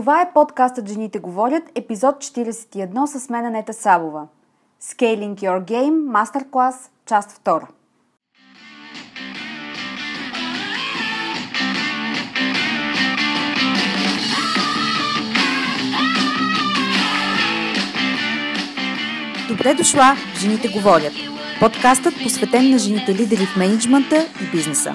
Това е подкастът Жените говорят, епизод 41 с мен Анета Сабова. Scaling Your Game, мастер-клас, част 2. Добре дошла Жените говорят. Подкастът посветен на жените лидери в менеджмента и бизнеса.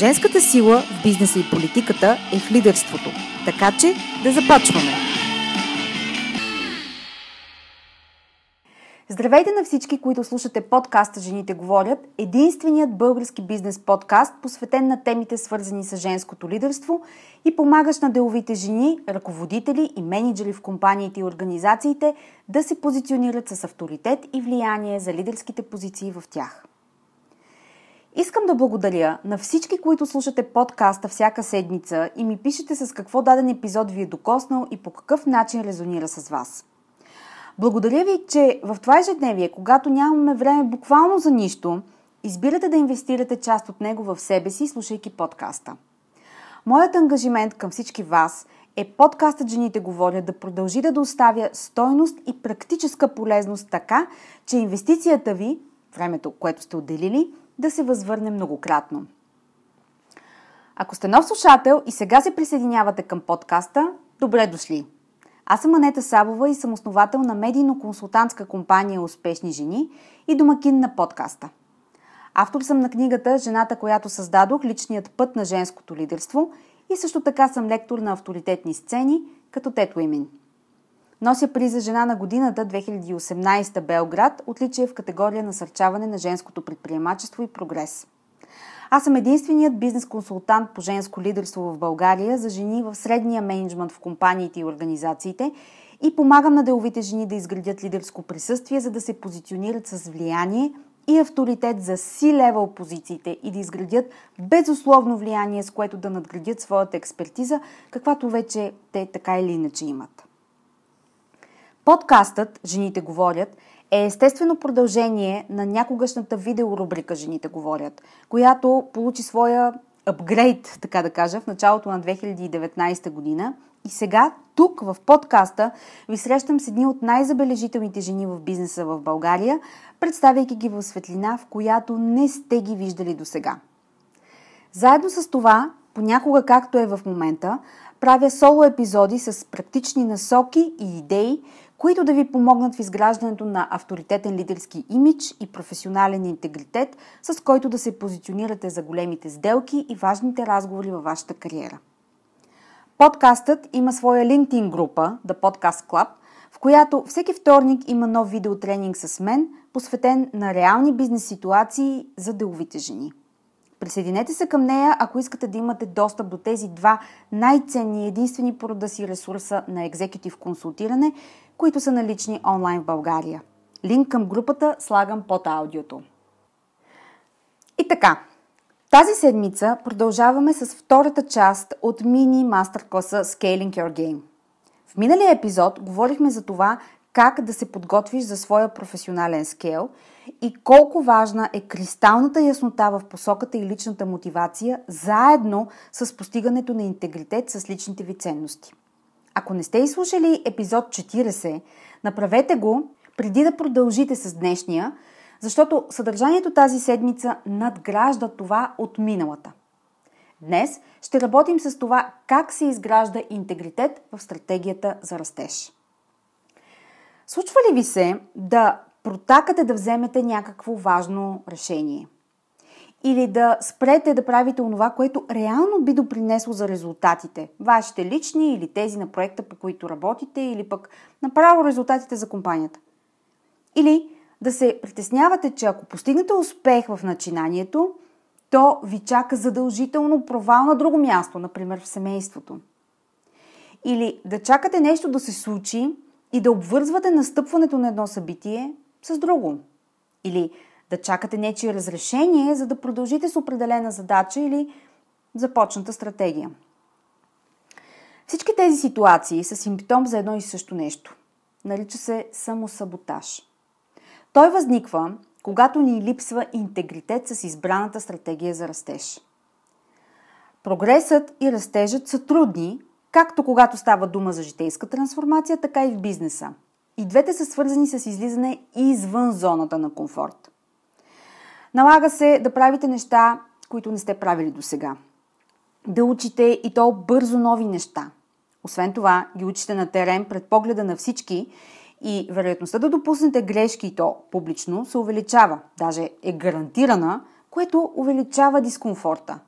Женската сила в бизнеса и политиката е в лидерството. Така че да започваме! Здравейте на всички, които слушате подкаста Жените говорят, единственият български бизнес подкаст, посветен на темите свързани с женското лидерство и помагащ на деловите жени, ръководители и менеджери в компаниите и организациите да се позиционират с авторитет и влияние за лидерските позиции в тях. Искам да благодаря на всички, които слушате подкаста всяка седмица и ми пишете с какво даден епизод ви е докоснал и по какъв начин резонира с вас. Благодаря ви, че в това ежедневие, когато нямаме време буквално за нищо, избирате да инвестирате част от него в себе си, слушайки подкаста. Моят ангажимент към всички вас е подкастът Жените говорят да продължи да доставя стойност и практическа полезност така, че инвестицията ви, времето, което сте отделили, да се възвърне многократно. Ако сте нов слушател и сега се присъединявате към подкаста, добре дошли! Аз съм Анета Сабова и съм основател на медийно-консултантска компания Успешни жени и домакин на подкаста. Автор съм на книгата Жената, която създадох, личният път на женското лидерство и също така съм лектор на авторитетни сцени, като Тет Уимен. Нося приза Жена на годината 2018 Белград, отличие в категория насърчаване на женското предприемачество и прогрес. Аз съм единственият бизнес консултант по женско лидерство в България за жени в средния менеджмент в компаниите и организациите и помагам на деловите жени да изградят лидерско присъствие, за да се позиционират с влияние и авторитет за си-левел позициите и да изградят безусловно влияние, с което да надградят своята експертиза, каквато вече те така или иначе имат. Подкастът «Жените говорят» е естествено продължение на някогашната видеорубрика «Жените говорят», която получи своя апгрейд, така да кажа, в началото на 2019 година. И сега, тук, в подкаста, ви срещам с едни от най-забележителните жени в бизнеса в България, представяйки ги в светлина, в която не сте ги виждали до сега. Заедно с това, понякога както е в момента, правя соло епизоди с практични насоки и идеи, които да ви помогнат в изграждането на авторитетен лидерски имидж и професионален интегритет, с който да се позиционирате за големите сделки и важните разговори във вашата кариера. Подкастът има своя LinkedIn група, The Podcast Club, в която всеки вторник има нов видеотренинг с мен, посветен на реални бизнес ситуации за деловите жени. Присъединете се към нея, ако искате да имате достъп до тези два най-ценни и единствени порода си ресурса на екзекутив консултиране, които са налични онлайн в България. Линк към групата слагам под аудиото. И така, тази седмица продължаваме с втората част от мини мастер-класа Scaling Your Game. В миналия епизод говорихме за това как да се подготвиш за своя професионален скейл и колко важна е кристалната яснота в посоката и личната мотивация, заедно с постигането на интегритет с личните ви ценности. Ако не сте изслушали епизод 40, направете го преди да продължите с днешния, защото съдържанието тази седмица надгражда това от миналата. Днес ще работим с това как се изгражда интегритет в стратегията за растеж. Случва ли ви се да протакате да вземете някакво важно решение? Или да спрете да правите онова, което реално би допринесло за резултатите, вашите лични или тези на проекта, по които работите, или пък направо резултатите за компанията. Или да се притеснявате, че ако постигнете успех в начинанието, то ви чака задължително провал на друго място, например в семейството. Или да чакате нещо да се случи и да обвързвате настъпването на едно събитие с друго. Или да чакате нечие разрешение, за да продължите с определена задача или започната стратегия. Всички тези ситуации са симптом за едно и също нещо. Нарича се самосаботаж. Той възниква, когато ни липсва интегритет с избраната стратегия за растеж. Прогресът и растежът са трудни, както когато става дума за житейска трансформация, така и в бизнеса. И двете са свързани с излизане извън зоната на комфорт. Налага се да правите неща, които не сте правили до сега. Да учите и то бързо нови неща. Освен това, ги учите на терен пред погледа на всички и вероятността да допуснете грешки и то публично се увеличава, даже е гарантирана, което увеличава дискомфорта.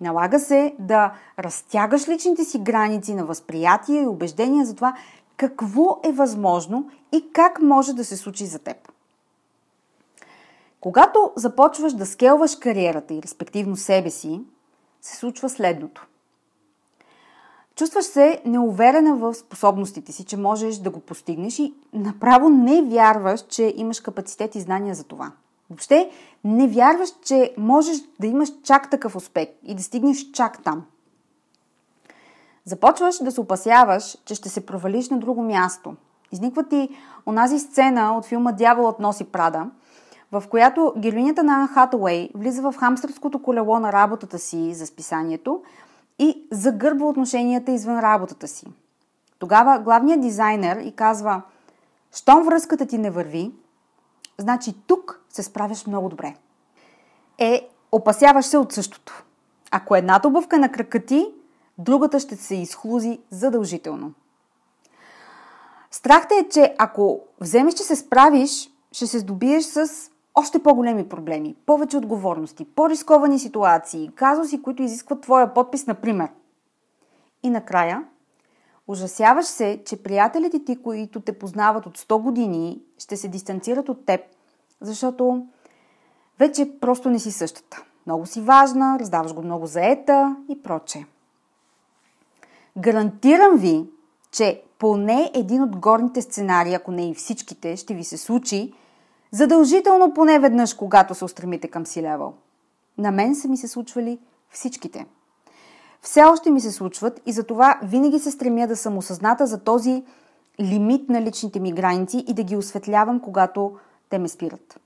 Налага се да разтягаш личните си граници на възприятие и убеждения за това какво е възможно и как може да се случи за теб. Когато започваш да скелваш кариерата и респективно себе си, се случва следното. Чувстваш се неуверена в способностите си, че можеш да го постигнеш и направо не вярваш, че имаш капацитет и знания за това. Въобще не вярваш, че можеш да имаш чак такъв успех и да стигнеш чак там. Започваш да се опасяваш, че ще се провалиш на друго място. Изниква ти онази сцена от филма Дяволът носи Прада, в която героинята на Ан Хатуей влиза в хамстърското колело на работата си за списанието и загърбва отношенията извън работата си. Тогава главният дизайнер и казва, щом връзката ти не върви, значи тук се справяш много добре. Е, опасяваш се от същото. Ако едната обувка на крака ти, другата ще се изхлузи задължително. Страхта е, че ако вземеш, че се справиш, ще се здобиеш с още по-големи проблеми, повече отговорности, по-рисковани ситуации, казуси, които изискват твоя подпис, например. И накрая, ужасяваш се, че приятелите ти, които те познават от 100 години, ще се дистанцират от теб, защото вече просто не си същата. Много си важна, раздаваш го много заета и проче. Гарантирам ви, че поне един от горните сценарии, ако не и всичките, ще ви се случи – Задължително поне веднъж, когато се устремите към си левел. На мен са ми се случвали всичките. Все още ми се случват и затова винаги се стремя да съм осъзната за този лимит на личните ми граници и да ги осветлявам, когато те ме спират.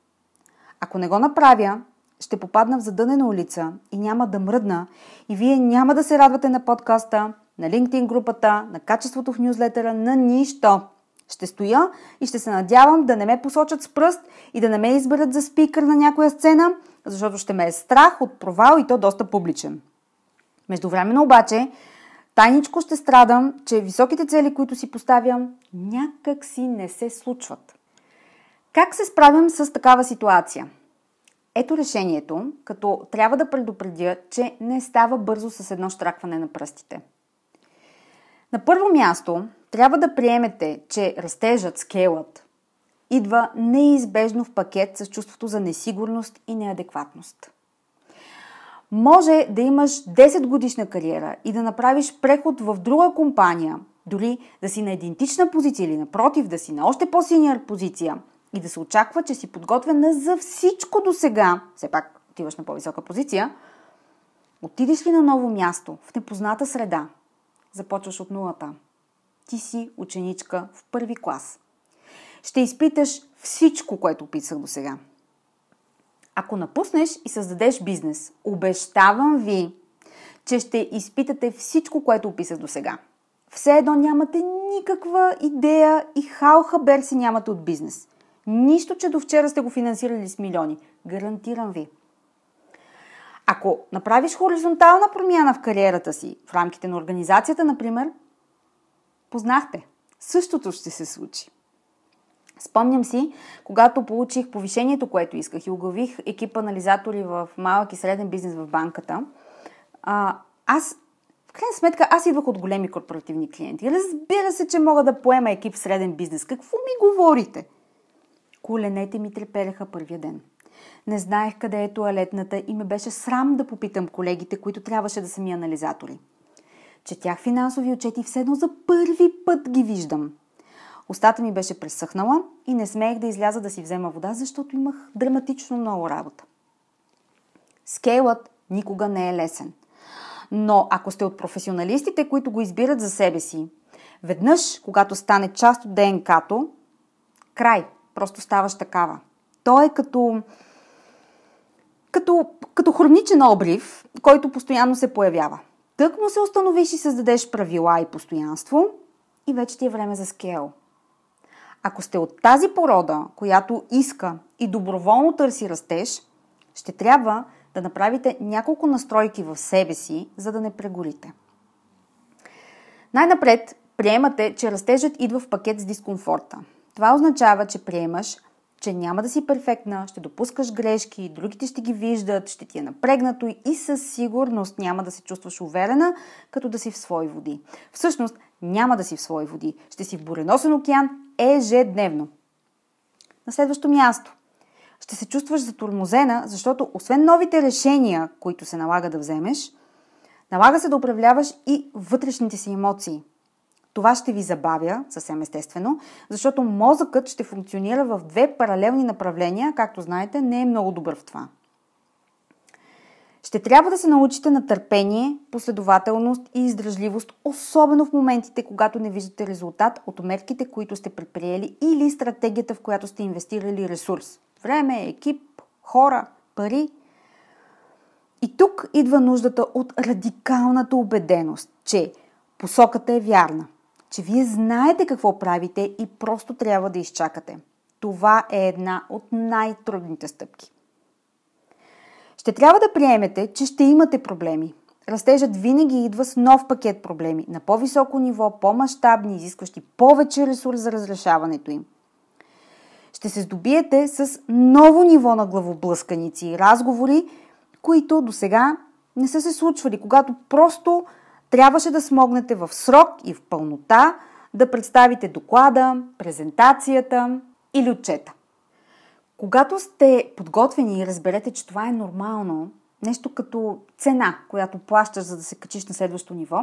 Ако не го направя, ще попадна в задънена улица и няма да мръдна и вие няма да се радвате на подкаста, на LinkedIn групата, на качеството в нюзлетера, на нищо. Ще стоя и ще се надявам да не ме посочат с пръст и да не ме изберат за спикър на някоя сцена, защото ще ме е страх от провал и то доста публичен. Междувременно обаче, тайничко ще страдам, че високите цели, които си поставям, някак си не се случват. Как се справям с такава ситуация? Ето решението, като трябва да предупредя, че не става бързо с едно штракване на пръстите. На първо място, трябва да приемете, че растежът, скелът, идва неизбежно в пакет с чувството за несигурност и неадекватност. Може да имаш 10 годишна кариера и да направиш преход в друга компания, дори да си на идентична позиция или напротив да си на още по-синьор позиция и да се очаква, че си подготвена за всичко до сега, все пак отиваш на по-висока позиция, отидеш ли на ново място, в непозната среда, започваш от нулата – ти си ученичка в първи клас. Ще изпиташ всичко, което описах до сега. Ако напуснеш и създадеш бизнес, обещавам ви, че ще изпитате всичко, което описах до сега. Все едно нямате никаква идея и хал хабер си нямате от бизнес. Нищо, че до вчера сте го финансирали с милиони. Гарантирам ви. Ако направиш хоризонтална промяна в кариерата си, в рамките на организацията, например, познахте. Същото ще се случи. Спомням си, когато получих повишението, което исках и оглавих екип анализатори в малък и среден бизнес в банката, а, аз, в крайна сметка, аз идвах от големи корпоративни клиенти. Разбира се, че мога да поема екип в среден бизнес. Какво ми говорите? Коленете ми трепереха първия ден. Не знаех къде е туалетната и ме беше срам да попитам колегите, които трябваше да са ми анализатори. Четях финансови отчети все едно за първи път ги виждам. Устата ми беше пресъхнала и не смеех да изляза да си взема вода, защото имах драматично много работа. Скейлът никога не е лесен. Но ако сте от професионалистите, които го избират за себе си, веднъж, когато стане част от ДНК-то, край, просто ставаш такава. То е като, като, като хроничен обрив, който постоянно се появява. Тък му се установиш и създадеш правила и постоянство и вече ти е време за скел. Ако сте от тази порода, която иска и доброволно търси растеж, ще трябва да направите няколко настройки в себе си, за да не прегорите. Най-напред приемате, че растежът идва в пакет с дискомфорта. Това означава, че приемаш, че няма да си перфектна, ще допускаш грешки, другите ще ги виждат, ще ти е напрегнато и със сигурност няма да се чувстваш уверена, като да си в свои води. Всъщност, няма да си в свои води. Ще си в буреносен океан ежедневно. На следващо място. Ще се чувстваш затормозена, защото освен новите решения, които се налага да вземеш, налага се да управляваш и вътрешните си емоции – това ще ви забавя, съвсем естествено, защото мозъкът ще функционира в две паралелни направления, както знаете, не е много добър в това. Ще трябва да се научите на търпение, последователност и издръжливост, особено в моментите, когато не виждате резултат от мерките, които сте предприели или стратегията, в която сте инвестирали ресурс. Време, екип, хора, пари. И тук идва нуждата от радикалната убеденост, че посоката е вярна че вие знаете какво правите и просто трябва да изчакате. Това е една от най-трудните стъпки. Ще трябва да приемете, че ще имате проблеми. Растежът винаги идва с нов пакет проблеми, на по-високо ниво, по-масштабни, изискващи повече ресурс за разрешаването им. Ще се здобиете с ново ниво на главоблъсканици и разговори, които до сега не са се случвали, когато просто трябваше да смогнете в срок и в пълнота да представите доклада, презентацията или отчета. Когато сте подготвени и разберете, че това е нормално, нещо като цена, която плащаш, за да се качиш на следващо ниво,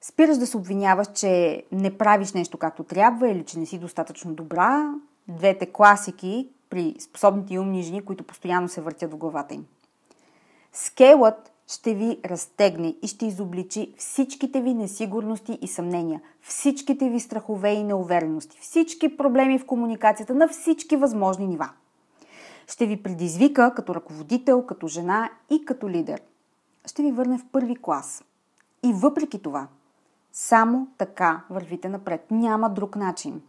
спираш да се обвиняваш, че не правиш нещо както трябва или че не си достатъчно добра. Двете класики при способните и умни жени, които постоянно се въртят в главата им. Скейлът ще ви разтегне и ще изобличи всичките ви несигурности и съмнения, всичките ви страхове и неуверености, всички проблеми в комуникацията на всички възможни нива. Ще ви предизвика като ръководител, като жена и като лидер. Ще ви върне в първи клас. И въпреки това, само така вървите напред. Няма друг начин.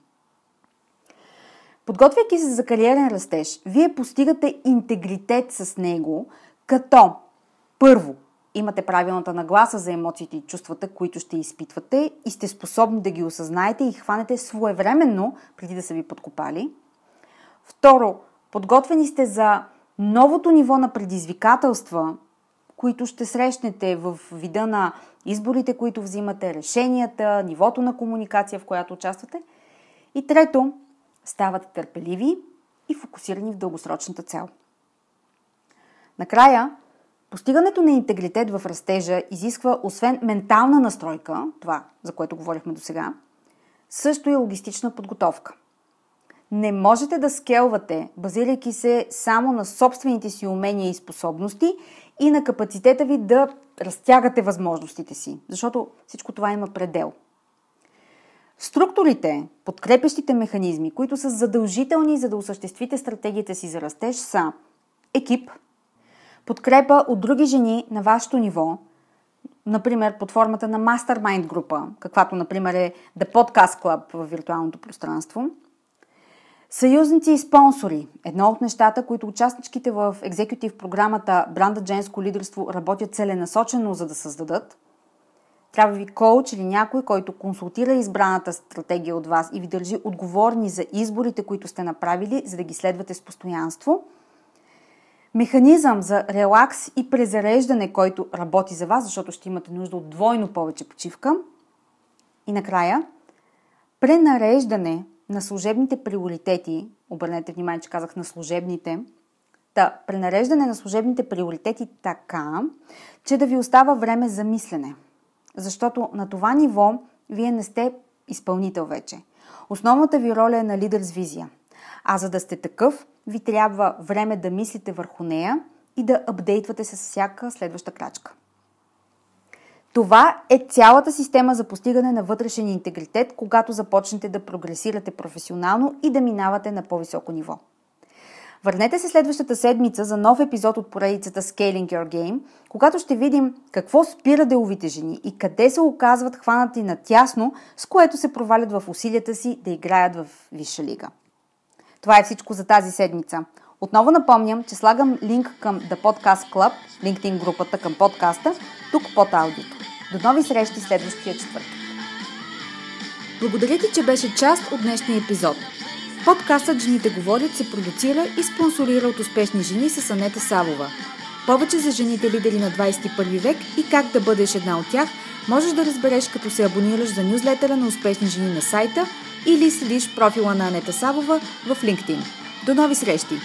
Подготвяйки се за кариерен растеж, вие постигате интегритет с него, като първо, имате правилната нагласа за емоциите и чувствата, които ще изпитвате и сте способни да ги осъзнаете и хванете своевременно, преди да са ви подкопали. Второ, подготвени сте за новото ниво на предизвикателства, които ще срещнете в вида на изборите, които взимате, решенията, нивото на комуникация, в която участвате. И трето, ставате търпеливи и фокусирани в дългосрочната цел. Накрая, Постигането на интегритет в растежа изисква, освен ментална настройка, това, за което говорихме до сега, също и логистична подготовка. Не можете да скелвате, базирайки се само на собствените си умения и способности и на капацитета ви да разтягате възможностите си, защото всичко това има предел. Структурите, подкрепящите механизми, които са задължителни за да осъществите стратегията си за растеж са екип – подкрепа от други жени на вашето ниво, например под формата на мастермайнд група, каквато например е The Podcast Club в виртуалното пространство. Съюзници и спонсори. Едно от нещата, които участничките в екзекутив програмата Бранда Женско лидерство работят целенасочено, за да създадат. Трябва ви коуч или някой, който консултира избраната стратегия от вас и ви държи отговорни за изборите, които сте направили, за да ги следвате с постоянство – механизъм за релакс и презареждане, който работи за вас, защото ще имате нужда от двойно повече почивка. И накрая, пренареждане на служебните приоритети, обърнете внимание, че казах на служебните, да, пренареждане на служебните приоритети така, че да ви остава време за мислене. Защото на това ниво вие не сте изпълнител вече. Основната ви роля е на лидер с визия. А за да сте такъв, ви трябва време да мислите върху нея и да апдейтвате с всяка следваща крачка. Това е цялата система за постигане на вътрешен интегритет, когато започнете да прогресирате професионално и да минавате на по-високо ниво. Върнете се следващата седмица за нов епизод от поредицата Scaling Your Game, когато ще видим какво спира деловите жени и къде се оказват хванати на тясно, с което се провалят в усилията си да играят в Висша лига. Това е всичко за тази седмица. Отново напомням, че слагам линк към The Podcast Club, LinkedIn групата към подкаста, тук под аудиото. До нови срещи следващия четвъртък. Благодаря ти, че беше част от днешния епизод. Подкастът Жените говорят се продуцира и спонсорира от успешни жени с Анета Савова. Повече за жените лидери на 21 век и как да бъдеш една от тях можеш да разбереш като се абонираш за нюзлетера на успешни жени на сайта или следиш профила на Анета Савова в LinkedIn. До нови срещи!